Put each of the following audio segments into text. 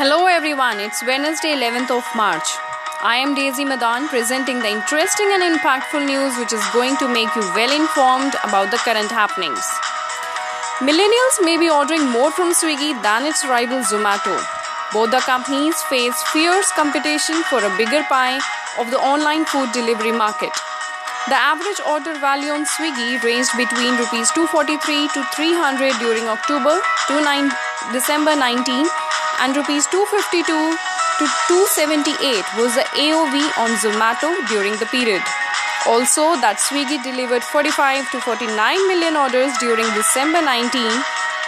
Hello everyone, it's Wednesday 11th of March. I am Daisy Madan presenting the interesting and impactful news which is going to make you well informed about the current happenings. Millennials may be ordering more from Swiggy than its rival Zomato. Both the companies face fierce competition for a bigger pie of the online food delivery market. The average order value on Swiggy ranged between rupees 243 to 300 during October to 9, December 19 and rupees 252 to 278 was the AOV on Zomato during the period. Also, that Swiggy delivered 45 to 49 million orders during December 19,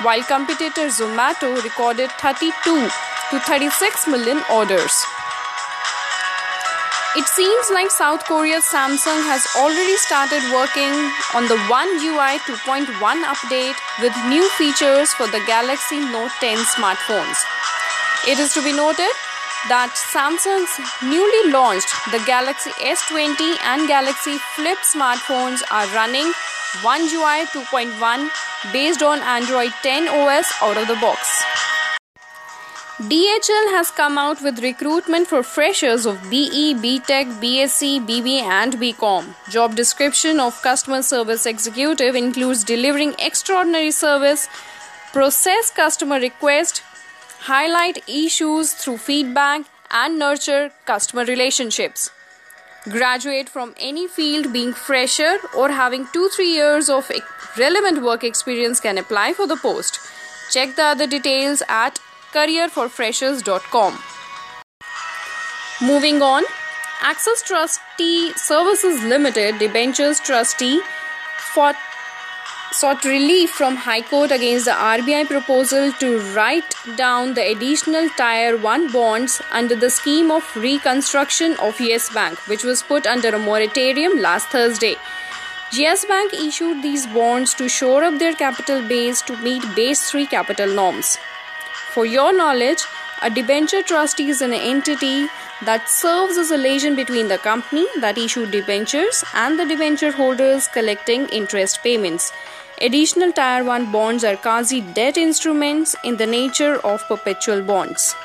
while competitor Zomato recorded 32 to 36 million orders. It seems like South Korea's Samsung has already started working on the One UI 2.1 update with new features for the Galaxy Note 10 smartphones. It is to be noted that Samsung's newly launched the Galaxy S20 and Galaxy Flip smartphones are running One UI 2.1 based on Android 10 OS out of the box. DHL has come out with recruitment for freshers of BE, BTech, BSc, BB, and BCom. Job description of customer service executive includes delivering extraordinary service, process customer request, highlight issues through feedback, and nurture customer relationships. Graduate from any field being fresher or having 2-3 years of relevant work experience can apply for the post. Check the other details at careerforfreshers.com. Moving on, Axis Trustee Services Limited debentures trustee fought, sought relief from High Court against the RBI proposal to write down the additional Tier 1 bonds under the scheme of reconstruction of Yes Bank, which was put under a moratorium last Thursday. Yes Bank issued these bonds to shore up their capital base to meet Basel 3 capital norms. For your knowledge, a debenture trustee is an entity that serves as a liaison between the company that issued debentures and the debenture holders collecting interest payments. Additional Tier 1 bonds are quasi debt instruments in the nature of perpetual bonds.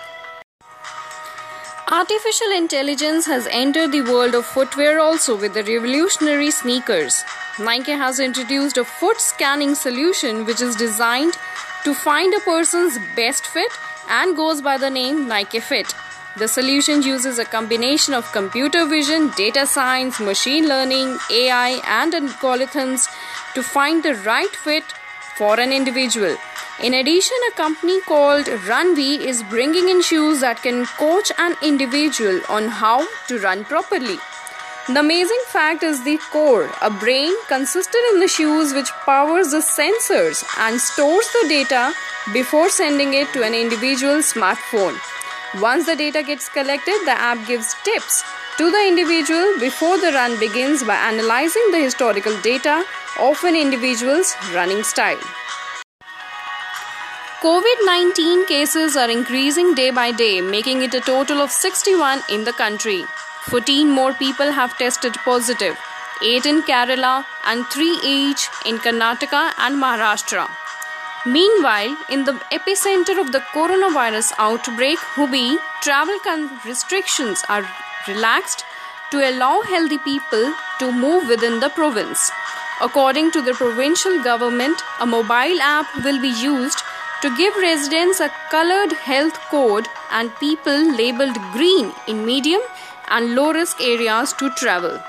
Artificial intelligence has entered the world of footwear also with the revolutionary sneakers. Nike has introduced a foot scanning solution which is designed to find a person's best fit and goes by the name Nike Fit. The solution uses a combination of computer vision, data science, machine learning, AI, and algorithms to find the right fit for an individual. In addition, a company called Runvi is bringing in shoes that can coach an individual on how to run properly. The amazing fact is the core, a brain consistent in the shoes which powers the sensors and stores the data before sending it to an individual smartphone. Once the data gets collected, the app gives tips to the individual before the run begins by analyzing the historical data of an individual's running style. COVID 19 cases are increasing day by day, making it a total of 61 in the country. 14 more people have tested positive, 8 in Kerala and 3 each in Karnataka and Maharashtra. Meanwhile, in the epicenter of the coronavirus outbreak, Hubei, travel restrictions are relaxed to allow healthy people to move within the province. According to the provincial government, a mobile app will be used to give residents a colored health code and people labeled green in medium and low risk areas to travel.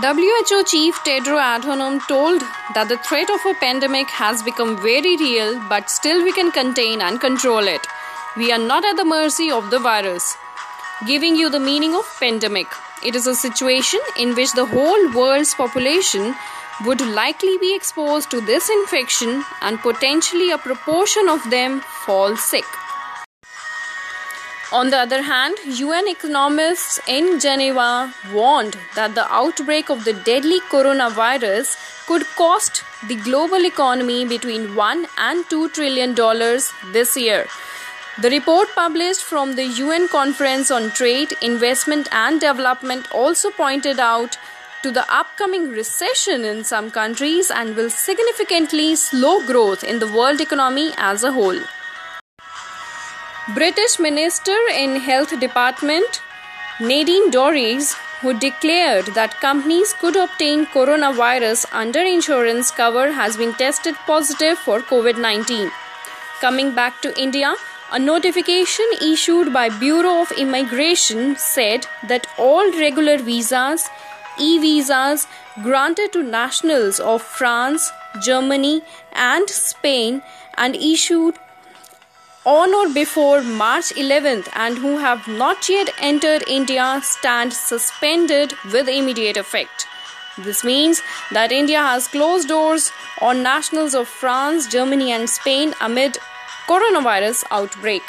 WHO Chief Tedros Adhanom told that the threat of a pandemic has become very real, but still we can contain and control it. We are not at the mercy of the virus. Giving you the meaning of pandemic. It is a situation in which the whole world's population would likely be exposed to this infection and potentially a proportion of them fall sick. On the other hand, UN economists in Geneva warned that the outbreak of the deadly coronavirus could cost the global economy between 1 and 2 trillion dollars this year. The report published from the UN Conference on Trade, Investment and Development also pointed out to the upcoming recession in some countries and will significantly slow growth in the world economy as a whole. British Minister in Health Department Nadine Dorries, who declared that companies could obtain coronavirus under insurance cover, has been tested positive for COVID 19. Coming back to India, a notification issued by Bureau of Immigration said that all regular visas, e-visas granted to nationals of France, Germany and Spain and issued on or before March 11th and who have not yet entered India stand suspended with immediate effect. This means that India has closed doors on nationals of France, Germany, and Spain amid coronavirus outbreak.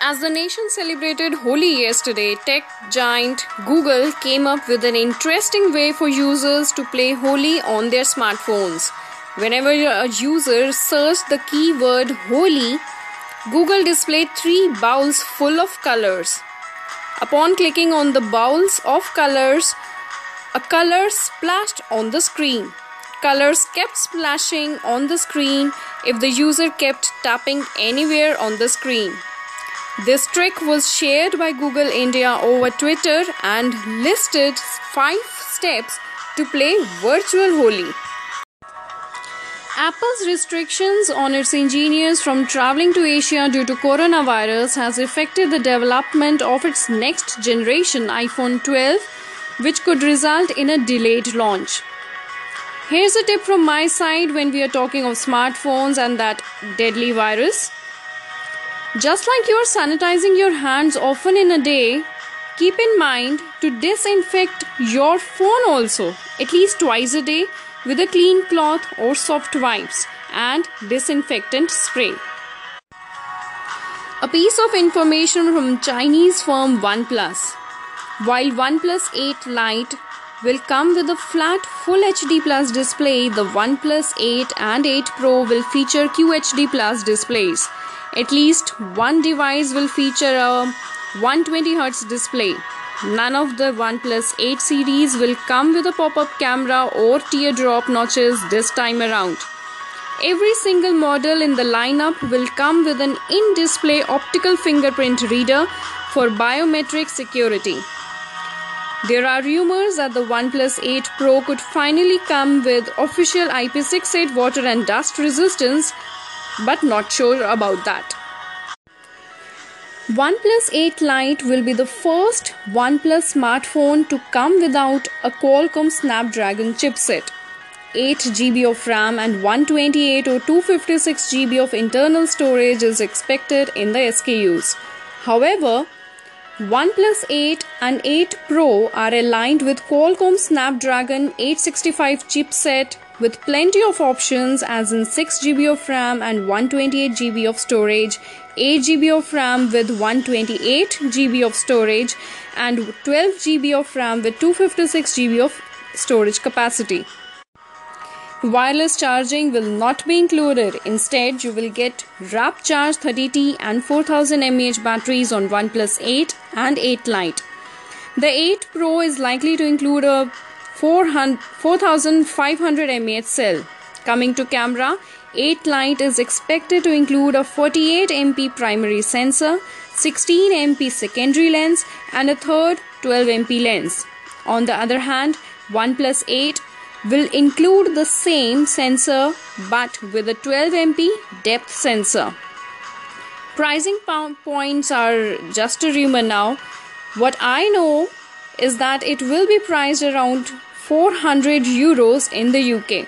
As the nation celebrated Holi yesterday, tech giant Google came up with an interesting way for users to play Holi on their smartphones. Whenever a user searched the keyword Holi, Google displayed three bowls full of colors. Upon clicking on the bowls of colors, a color splashed on the screen. Colors kept splashing on the screen if the user kept tapping anywhere on the screen. This trick was shared by Google India over Twitter and listed 5 steps to play virtual Holi. Apple's restrictions on its engineers from traveling to Asia due to coronavirus has affected the development of its next generation iPhone 12, which could result in a delayed launch. Here's a tip from my side when we are talking of smartphones and that deadly virus. Just like you are sanitizing your hands often in a day, keep in mind to disinfect your phone also at least twice a day with a clean cloth or soft wipes and disinfectant spray. A piece of information from Chinese firm OnePlus. While OnePlus 8 Lite will come with a flat Full HD Plus display, the OnePlus 8 and 8 Pro will feature QHD Plus displays. At least one device will feature a 120Hz display. None of the OnePlus 8 series will come with a pop up camera or teardrop notches this time around. Every single model in the lineup will come with an in display optical fingerprint reader for biometric security. There are rumors that the OnePlus 8 Pro could finally come with official IP68 water and dust resistance, but not sure about that. OnePlus 8 Lite will be the first OnePlus smartphone to come without a Qualcomm Snapdragon chipset. 8 GB of RAM and 128 or 256 GB of internal storage is expected in the SKUs. However, OnePlus 8 and 8 Pro are aligned with Qualcomm Snapdragon 865 chipset with plenty of options as in 6 GB of RAM and 128 GB of storage, 8 GB of RAM with 128 GB of storage and 12 GB of RAM with 256 GB of storage capacity. Wireless charging will not be included. Instead, you will get Warp Charge 30T and 4000 mAh batteries on OnePlus 8 and 8 Lite. The 8 Pro is likely to include a 4500 mAh cell. Coming to camera, 8 Lite is expected to include a 48 MP primary sensor, 16 MP secondary lens, and a third 12 MP lens. On the other hand, OnePlus 8 will include the same sensor but with a 12 MP depth sensor. Pricing points are just a rumor now. What I know is that it will be priced around 400 euros in the UK.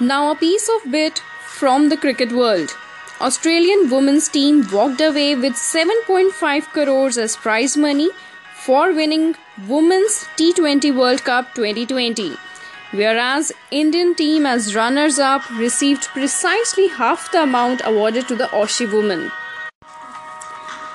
Now, a piece of bit from the cricket world. Australian women's team walked away with 7.5 crores as prize money for winning Women's T20 World Cup 2020, whereas Indian team as runners up received precisely half the amount awarded to the Aussie women.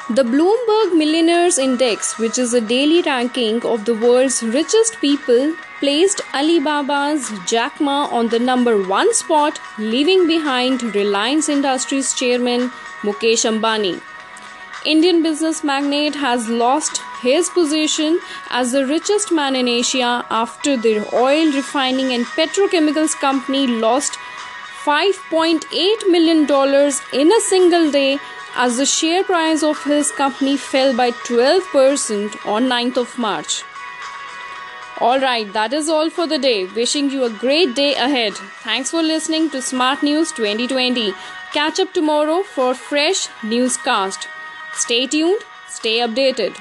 The Bloomberg Millionaires Index, which is a daily ranking of the world's richest people, placed Alibaba's Jack Ma on the number one spot, leaving behind Reliance Industries chairman Mukesh Ambani. Indian business magnate has lost his position as the richest man in Asia after the oil refining and petrochemicals company lost $5.8 million in a single day as the share price of his company fell by 12% on 9th of March. Alright, that is all for the day. Wishing you a great day ahead. Thanks for listening to Smart News 2020. Catch up tomorrow for fresh newscast. Stay tuned, stay updated.